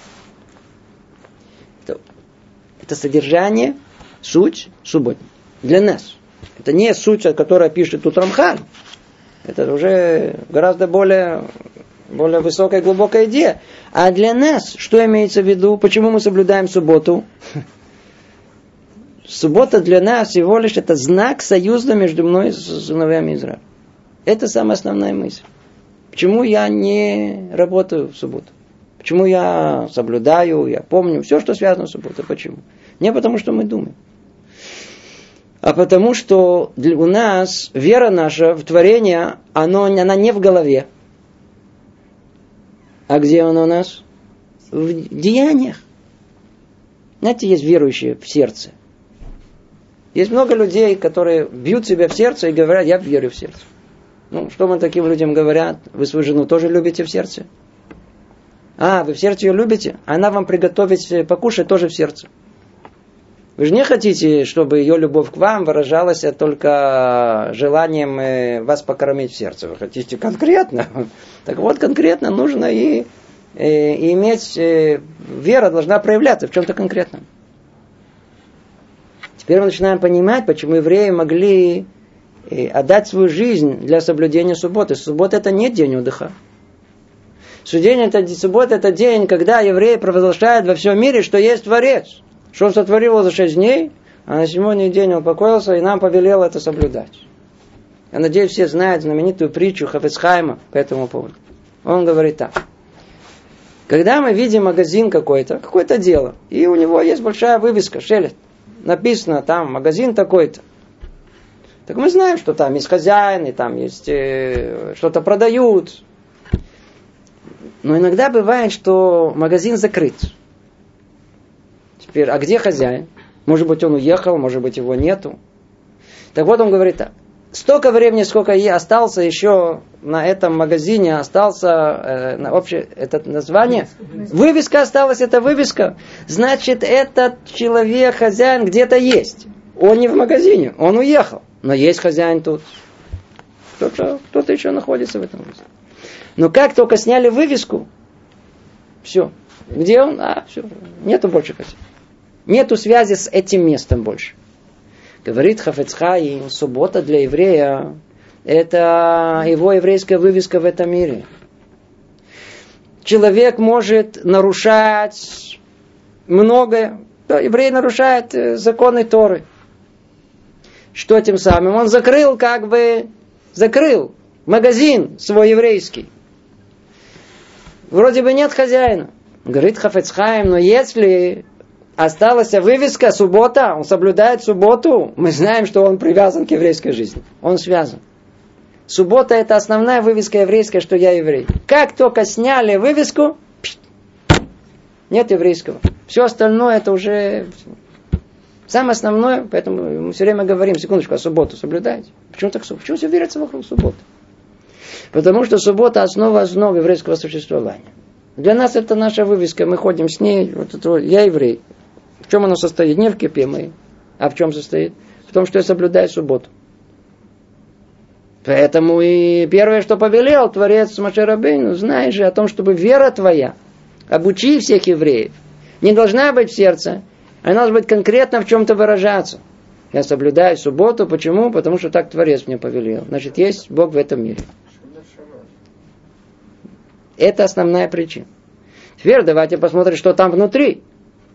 Speaker 1: Это, содержание, суть субботы. Для нас. Это не суть, которая пишет тут Рамхан. Это уже гораздо более, более высокая, глубокая идея. А для нас, что имеется в виду? Почему мы соблюдаем субботу? Суббота для нас всего лишь это знак союза между мной и сыновьями Израиля. Это самая основная мысль. Почему я не работаю в субботу? Почему я соблюдаю, я помню все, что связано с субботой? Почему? Не потому, что мы думаем а потому что у нас вера наша в творение, оно, она не в голове. А где она у нас? В деяниях. Знаете, есть верующие в сердце. Есть много людей, которые бьют себя в сердце и говорят, я верю в сердце. Ну, что мы таким людям говорят? Вы свою жену тоже любите в сердце? А, вы в сердце ее любите? Она вам приготовить покушать тоже в сердце. Вы же не хотите, чтобы ее любовь к вам выражалась только желанием э, вас покормить в сердце. Вы хотите конкретно. Так вот, конкретно нужно и, и, э, иметь... Э, вера должна проявляться в чем-то конкретном. Теперь мы начинаем понимать, почему евреи могли отдать свою жизнь для соблюдения субботы. Суббота это не день отдыха. Суббота это, суббота это день, когда евреи провозглашают во всем мире, что есть Творец. Что он сотворил за шесть дней, а на седьмой день он покоился и нам повелел это соблюдать. Я надеюсь, все знают знаменитую притчу Хафецхайма по этому поводу. Он говорит так. Когда мы видим магазин какой-то, какое-то дело, и у него есть большая вывеска, шелет, написано там магазин такой-то, так мы знаем, что там есть хозяин, и там есть э, что-то продают. Но иногда бывает, что магазин закрыт. Теперь, а где хозяин? Может быть, он уехал, может быть, его нету. Так вот, он говорит так. Столько времени, сколько я остался еще на этом магазине, остался э, на общее это название. Вывеска осталась, это вывеска. Значит, этот человек, хозяин где-то есть. Он не в магазине, он уехал. Но есть хозяин тут. Кто-то, кто-то еще находится в этом магазине. Но как только сняли вывеску, все. Где он? А, все. Нету больше хозяина. Нету связи с этим местом больше. Говорит Хафецхай, суббота для еврея – это его еврейская вывеска в этом мире. Человек может нарушать многое. Еврей нарушает э, законы Торы. Что тем самым? Он закрыл, как бы, закрыл магазин свой еврейский. Вроде бы нет хозяина. Говорит Хафецхайм, но если осталась вывеска суббота, он соблюдает субботу, мы знаем, что он привязан к еврейской жизни. Он связан. Суббота это основная вывеска еврейская, что я еврей. Как только сняли вывеску, нет еврейского. Все остальное это уже самое основное, поэтому мы все время говорим, секундочку, а субботу соблюдаете? Почему так Почему все верится вокруг субботы? Потому что суббота основа основ еврейского существования. Для нас это наша вывеска, мы ходим с ней, вот это, я еврей, в чем оно состоит? Не в кипе мы. А в чем состоит? В том, что я соблюдаю субботу. Поэтому и первое, что повелел Творец Машарабейну, знаешь же о том, чтобы вера твоя, обучи всех евреев, не должна быть в сердце, она должна быть конкретно в чем-то выражаться. Я соблюдаю субботу, почему? Потому что так Творец мне повелел. Значит, есть Бог в этом мире. Это основная причина. Теперь давайте посмотрим, что там внутри.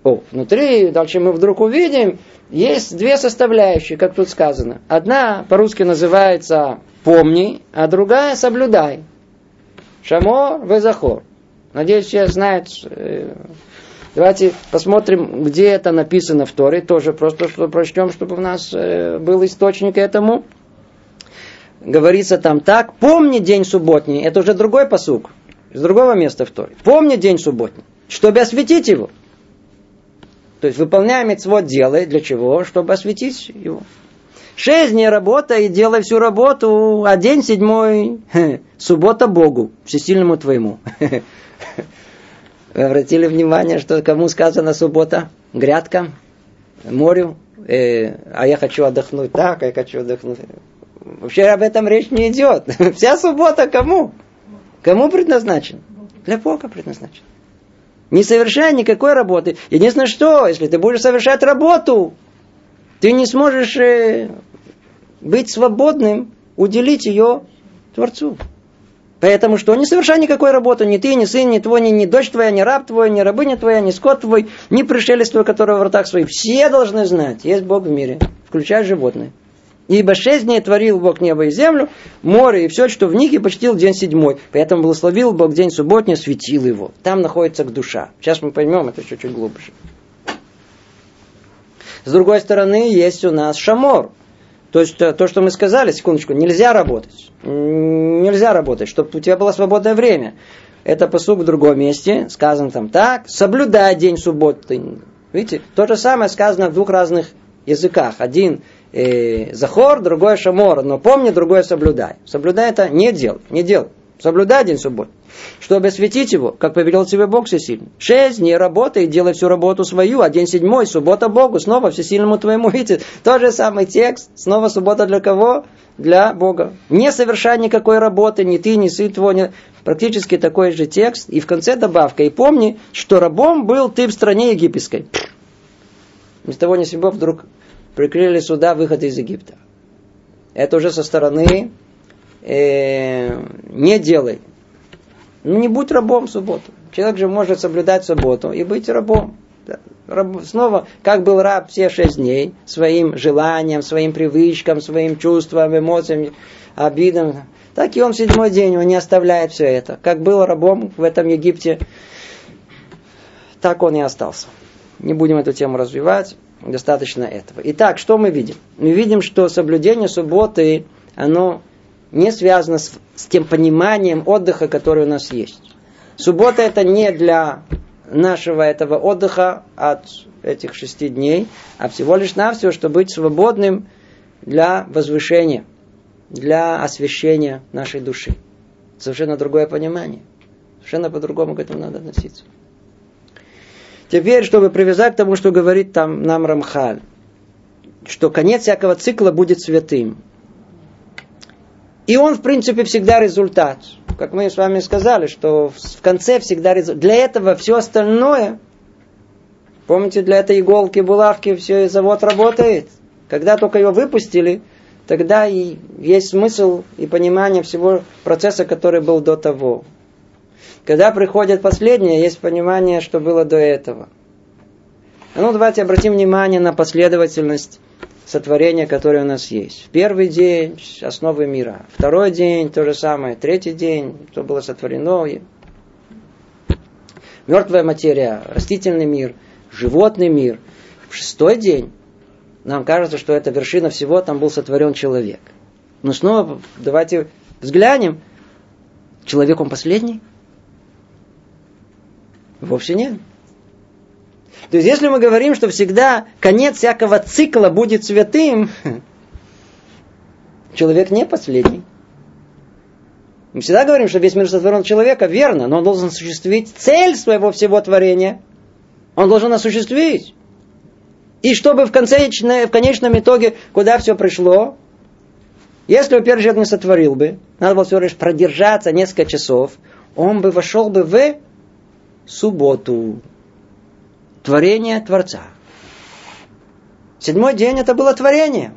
Speaker 1: О, внутри, дальше мы вдруг увидим, есть две составляющие, как тут сказано. Одна по-русски называется помни, а другая соблюдай. Шамор везахор. Надеюсь, все знают. Э, давайте посмотрим, где это написано в Торе. Тоже просто что прочтем, чтобы у нас э, был источник этому. Говорится там так. Помни день субботний. Это уже другой посук. Из другого места в Торе. Помни день субботний. Чтобы осветить его. То есть выполняем мецвод делай. Для чего? Чтобы осветить его. Шесть дней работа и делай всю работу, а день седьмой суббота Богу, всесильному твоему. Вы обратили внимание, что кому сказано суббота? Грядкам, морю, э, а я хочу отдохнуть так, а я хочу отдохнуть. Вообще об этом речь не идет. Вся суббота кому? Кому предназначена? Для Бога предназначена. Не совершай никакой работы. Единственное, что, если ты будешь совершать работу, ты не сможешь э, быть свободным, уделить ее Творцу. Поэтому что? Не совершай никакой работы, ни ты, ни сын, ни твой, ни, ни дочь твоя, ни раб твой, ни рабыня твоя, ни скот твой, ни пришелец твой, который в ртах своих. Все должны знать, есть Бог в мире, включая животные. Ибо шесть дней творил Бог небо и землю, море и все, что в них, и почтил день седьмой. Поэтому благословил Бог день субботний, светил его. Там находится душа. Сейчас мы поймем это чуть-чуть глубже. С другой стороны, есть у нас шамор. То есть э, то, что мы сказали, секундочку, нельзя работать. Нельзя работать, чтобы у тебя было свободное время. Это посук в другом месте, сказано там так, соблюдай день субботы. Видите, то же самое сказано в двух разных языках. Один э, захор, другой шамор, но помни, другой соблюдай. Соблюдай это не делай, не делай. Соблюдай день субботы чтобы осветить его, как повелел тебе Бог всесильный. Шесть дней работай, делай всю работу свою, а день седьмой, суббота Богу, снова всесильному твоему. Видите, тот же самый текст, снова суббота для кого? Для Бога. Не совершай никакой работы, ни ты, ни сын твой, ни... практически такой же текст. И в конце добавка, и помни, что рабом был ты в стране египетской. Ни с того ни с сего вдруг прикрыли сюда выход из Египта. Это уже со стороны э, не делай. Ну, не будь рабом в субботу. Человек же может соблюдать субботу и быть рабом. Раб, снова, как был раб все шесть дней, своим желаниям, своим привычкам, своим чувствам, эмоциям, обидам, так и он седьмой день, он не оставляет все это. Как был рабом в этом Египте, так он и остался. Не будем эту тему развивать, достаточно этого. Итак, что мы видим? Мы видим, что соблюдение субботы, оно не связано с, с тем пониманием отдыха, который у нас есть. Суббота это не для нашего этого отдыха от этих шести дней, а всего лишь навсего, чтобы быть свободным для возвышения, для освящения нашей души. Совершенно другое понимание. Совершенно по-другому к этому надо относиться. Теперь, чтобы привязать к тому, что говорит там нам Рамхаль, что конец всякого цикла будет святым. И он, в принципе, всегда результат. Как мы с вами сказали, что в конце всегда результат. Для этого все остальное, помните, для этой иголки, булавки, все и завод работает. Когда только ее выпустили, тогда и есть смысл и понимание всего процесса, который был до того. Когда приходит последнее, есть понимание, что было до этого. Ну, давайте обратим внимание на последовательность сотворения, которое у нас есть. Первый день основы мира. Второй день то же самое. Третий день, что было сотворено. Мертвая материя, растительный мир, животный мир. В шестой день нам кажется, что это вершина всего, там был сотворен человек. Но снова давайте взглянем. Человек он последний? Вовсе нет. То есть, если мы говорим, что всегда конец всякого цикла будет святым, человек не последний. Мы всегда говорим, что весь мир сотворен человека, верно, но он должен осуществить цель своего всего творения. Он должен осуществить. И чтобы в, конце, в конечном итоге, куда все пришло, если бы первый человек не сотворил бы, надо было всего лишь продержаться несколько часов, он бы вошел бы в субботу творение Творца. Седьмой день это было творение.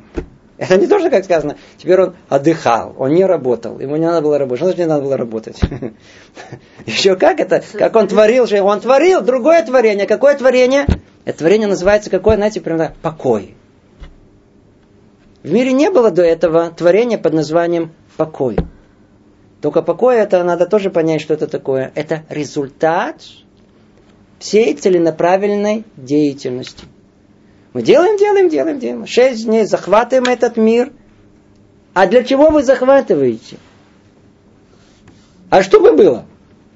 Speaker 1: Это не то, что, как сказано, теперь он отдыхал, он не работал, ему не надо было работать. Что значит не надо было работать? Еще как это? Как он творил же? Он творил другое творение. Какое творение? Это творение называется какое, знаете, примерно покой. В мире не было до этого творения под названием покой. Только покой это надо тоже понять, что это такое. Это результат всей целенаправленной деятельности. Мы делаем, делаем, делаем, делаем. Шесть дней захватываем этот мир. А для чего вы захватываете? А что бы было?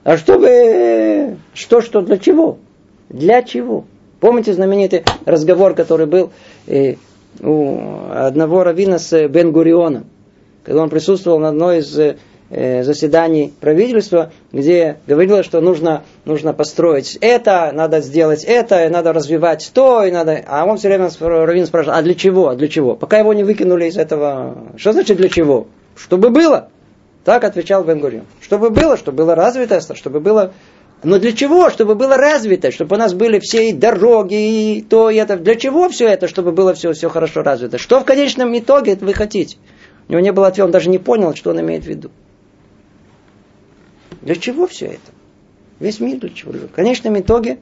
Speaker 1: А что бы... Что, что, для чего? Для чего? Помните знаменитый разговор, который был э, у одного раввина с Бен Гурионом, когда он присутствовал на одной из э, заседаний правительства, где говорилось, что нужно, нужно построить это, надо сделать это, надо развивать то, и надо... А он все время раввин спрашивал, а для чего, а для чего? Пока его не выкинули из этого... Что значит для чего? Чтобы было. Так отвечал Бен Гурион. Чтобы было, чтобы было развито, чтобы было... Но для чего? Чтобы было развито, чтобы у нас были все и дороги, и то, и это. Для чего все это? Чтобы было все, все хорошо развито. Что в конечном итоге вы хотите? У него не было ответа, он даже не понял, что он имеет в виду. Для чего все это? Весь мир для чего? В конечном итоге,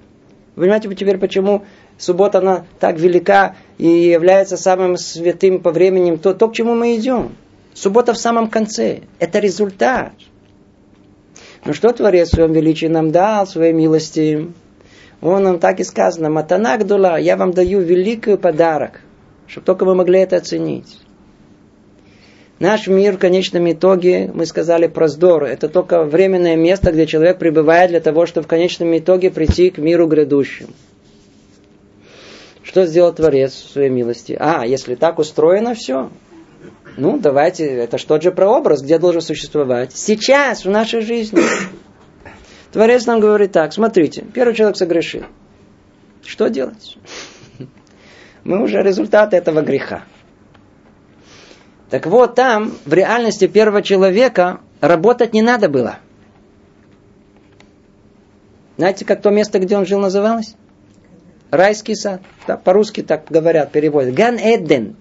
Speaker 1: вы понимаете теперь, почему суббота, она так велика и является самым святым по времени, то, то к чему мы идем. Суббота в самом конце. Это результат. Но что Творец в своем величии нам дал, своей милости? Он нам так и сказано, Матанак дула, я вам даю великий подарок, чтобы только вы могли это оценить. Наш мир в конечном итоге, мы сказали, проздор. Это только временное место, где человек пребывает для того, чтобы в конечном итоге прийти к миру грядущему. Что сделал Творец в своей милости? А, если так устроено все, ну, давайте, это что же прообраз, где должен существовать? Сейчас, в нашей жизни. Творец нам говорит так, смотрите, первый человек согрешил. Что делать? Мы уже результат этого греха. Так вот, там, в реальности первого человека, работать не надо было. Знаете, как то место, где он жил, называлось? Райский сад. по-русски так говорят, переводят. Ган Эден.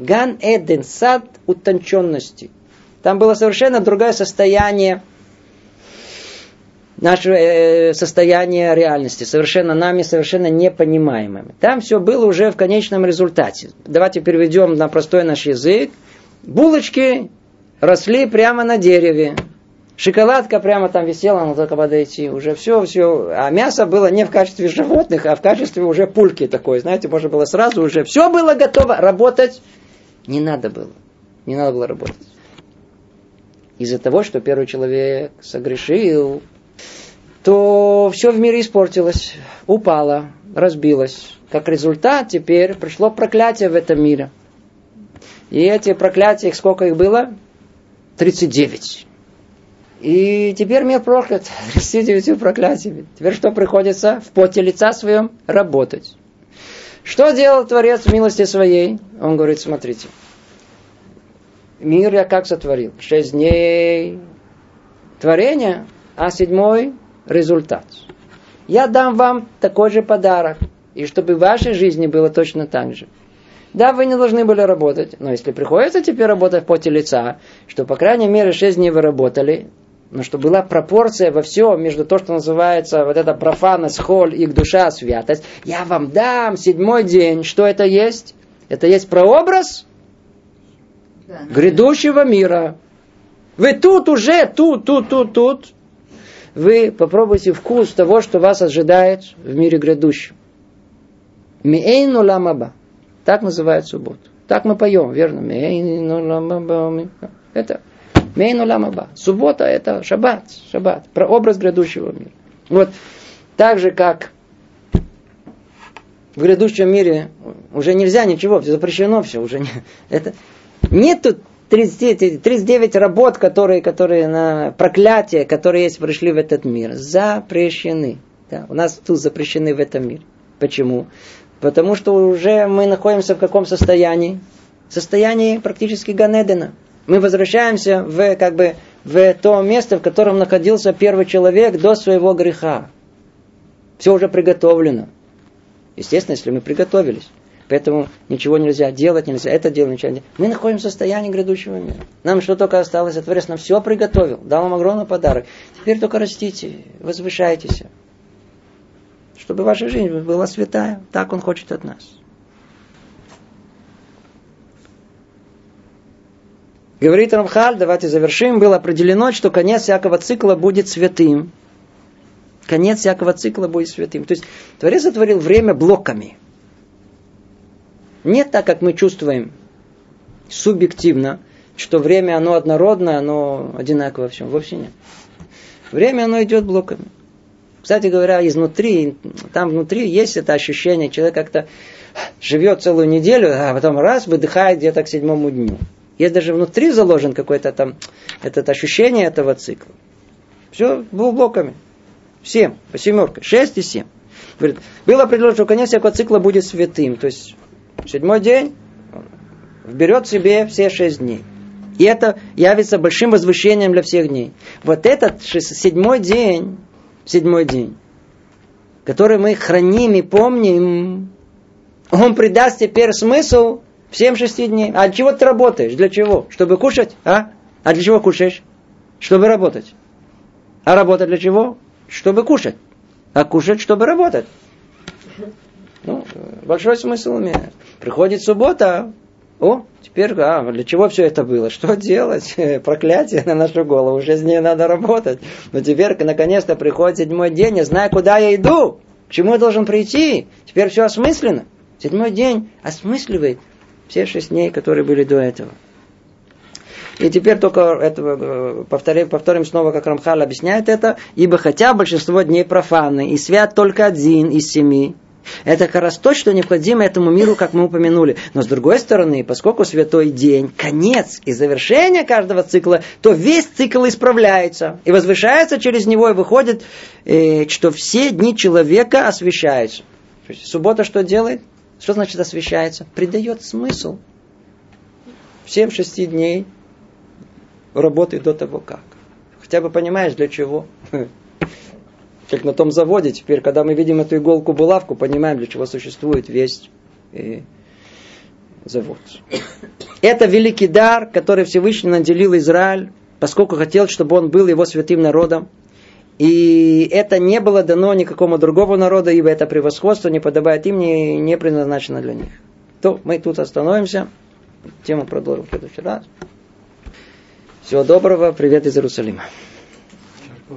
Speaker 1: Ган Эден, сад утонченности. Там было совершенно другое состояние, наше э, состояние реальности, совершенно нами, совершенно непонимаемым. Там все было уже в конечном результате. Давайте переведем на простой наш язык. Булочки росли прямо на дереве. Шоколадка прямо там висела, надо только подойти. Уже все, все. А мясо было не в качестве животных, а в качестве уже пульки такой. Знаете, можно было сразу уже. Все было готово работать не надо было. Не надо было работать. Из-за того, что первый человек согрешил, то все в мире испортилось, упало, разбилось. Как результат теперь пришло проклятие в этом мире. И эти проклятия, сколько их было? 39. И теперь мир проклят 39 проклятиями. Теперь что приходится? В поте лица своем работать. Что делал Творец в милости своей? Он говорит, смотрите, мир я как сотворил? Шесть дней творения, а седьмой результат. Я дам вам такой же подарок, и чтобы в вашей жизни было точно так же. Да, вы не должны были работать, но если приходится теперь работать в поте лица, что, по крайней мере, шесть дней вы работали, но что была пропорция во всем между то, что называется вот эта профанность, холь и душа, святость, я вам дам седьмой день. Что это есть? Это есть прообраз да. грядущего мира. Вы тут уже, тут, тут, тут, тут. Вы попробуйте вкус того, что вас ожидает в мире грядущем. Миэйну ламаба. Так называют субботу. Так мы поем, верно? Ламаба. Это Мейну ламаба. Суббота это шаббат, шаббат, про образ грядущего мира. Вот так же, как в грядущем мире уже нельзя ничего, все запрещено все, уже не, это, нету 39, 39 работ, которые, которые на проклятие, которые есть, пришли в этот мир. Запрещены. Да, у нас тут запрещены в этом мире. Почему? Потому что уже мы находимся в каком состоянии? Состоянии практически Ганедена мы возвращаемся в, как бы, в то место, в котором находился первый человек до своего греха. Все уже приготовлено. Естественно, если мы приготовились. Поэтому ничего нельзя делать, нельзя это делать, ничего нельзя. Мы находимся в состоянии грядущего мира. Нам что только осталось, Творец нам все приготовил, дал нам огромный подарок. Теперь только растите, возвышайтесь. Чтобы ваша жизнь была святая. Так Он хочет от нас. Говорит Рамхаль, давайте завершим, было определено, что конец всякого цикла будет святым. Конец всякого цикла будет святым. То есть Творец сотворил время блоками. Не так, как мы чувствуем субъективно, что время оно однородное, оно одинаково во всем. Вовсе нет. Время оно идет блоками. Кстати говоря, изнутри, там внутри есть это ощущение, человек как-то живет целую неделю, а потом раз выдыхает где-то к седьмому дню. Есть даже внутри заложен какое-то там это ощущение этого цикла. Все блоками. Семь, по семерке. Шесть и семь. Говорит, было определено, что конец всякого цикла будет святым. То есть седьмой день берет себе все шесть дней. И это явится большим возвышением для всех дней. Вот этот седьмой день, седьмой день, который мы храним и помним, он придаст теперь смысл всем шести дней. А чего ты работаешь? Для чего? Чтобы кушать? А? А для чего кушаешь? Чтобы работать. А работать для чего? Чтобы кушать. А кушать, чтобы работать. Ну, большой смысл имеет. Приходит суббота, о, теперь, а, для чего все это было? Что делать? Проклятие на нашу голову, уже с ней надо работать. Но теперь, наконец-то, приходит седьмой день, я знаю, куда я иду, к чему я должен прийти. Теперь все осмысленно. Седьмой день осмысливает все шесть дней, которые были до этого. И теперь только этого, э, повторим, повторим снова, как Рамхал объясняет это. Ибо хотя большинство дней профаны, и свят только один из семи, это как раз то, что необходимо этому миру, как мы упомянули. Но с другой стороны, поскольку святой день, конец и завершение каждого цикла, то весь цикл исправляется и возвышается через него, и выходит, э, что все дни человека освещаются. Суббота что делает? Что значит освещается? Придает смысл. Всем шести дней работы до того как. Хотя бы понимаешь, для чего. как на том заводе. Теперь, когда мы видим эту иголку-булавку, понимаем, для чего существует весь э, завод. Это великий дар, который Всевышний наделил Израиль, поскольку хотел, чтобы он был его святым народом. И это не было дано никакому другому народу, ибо это превосходство не подобает им, не, не предназначено для них. То мы тут остановимся. Тему продолжим в следующий раз. Всего доброго. Привет из Иерусалима.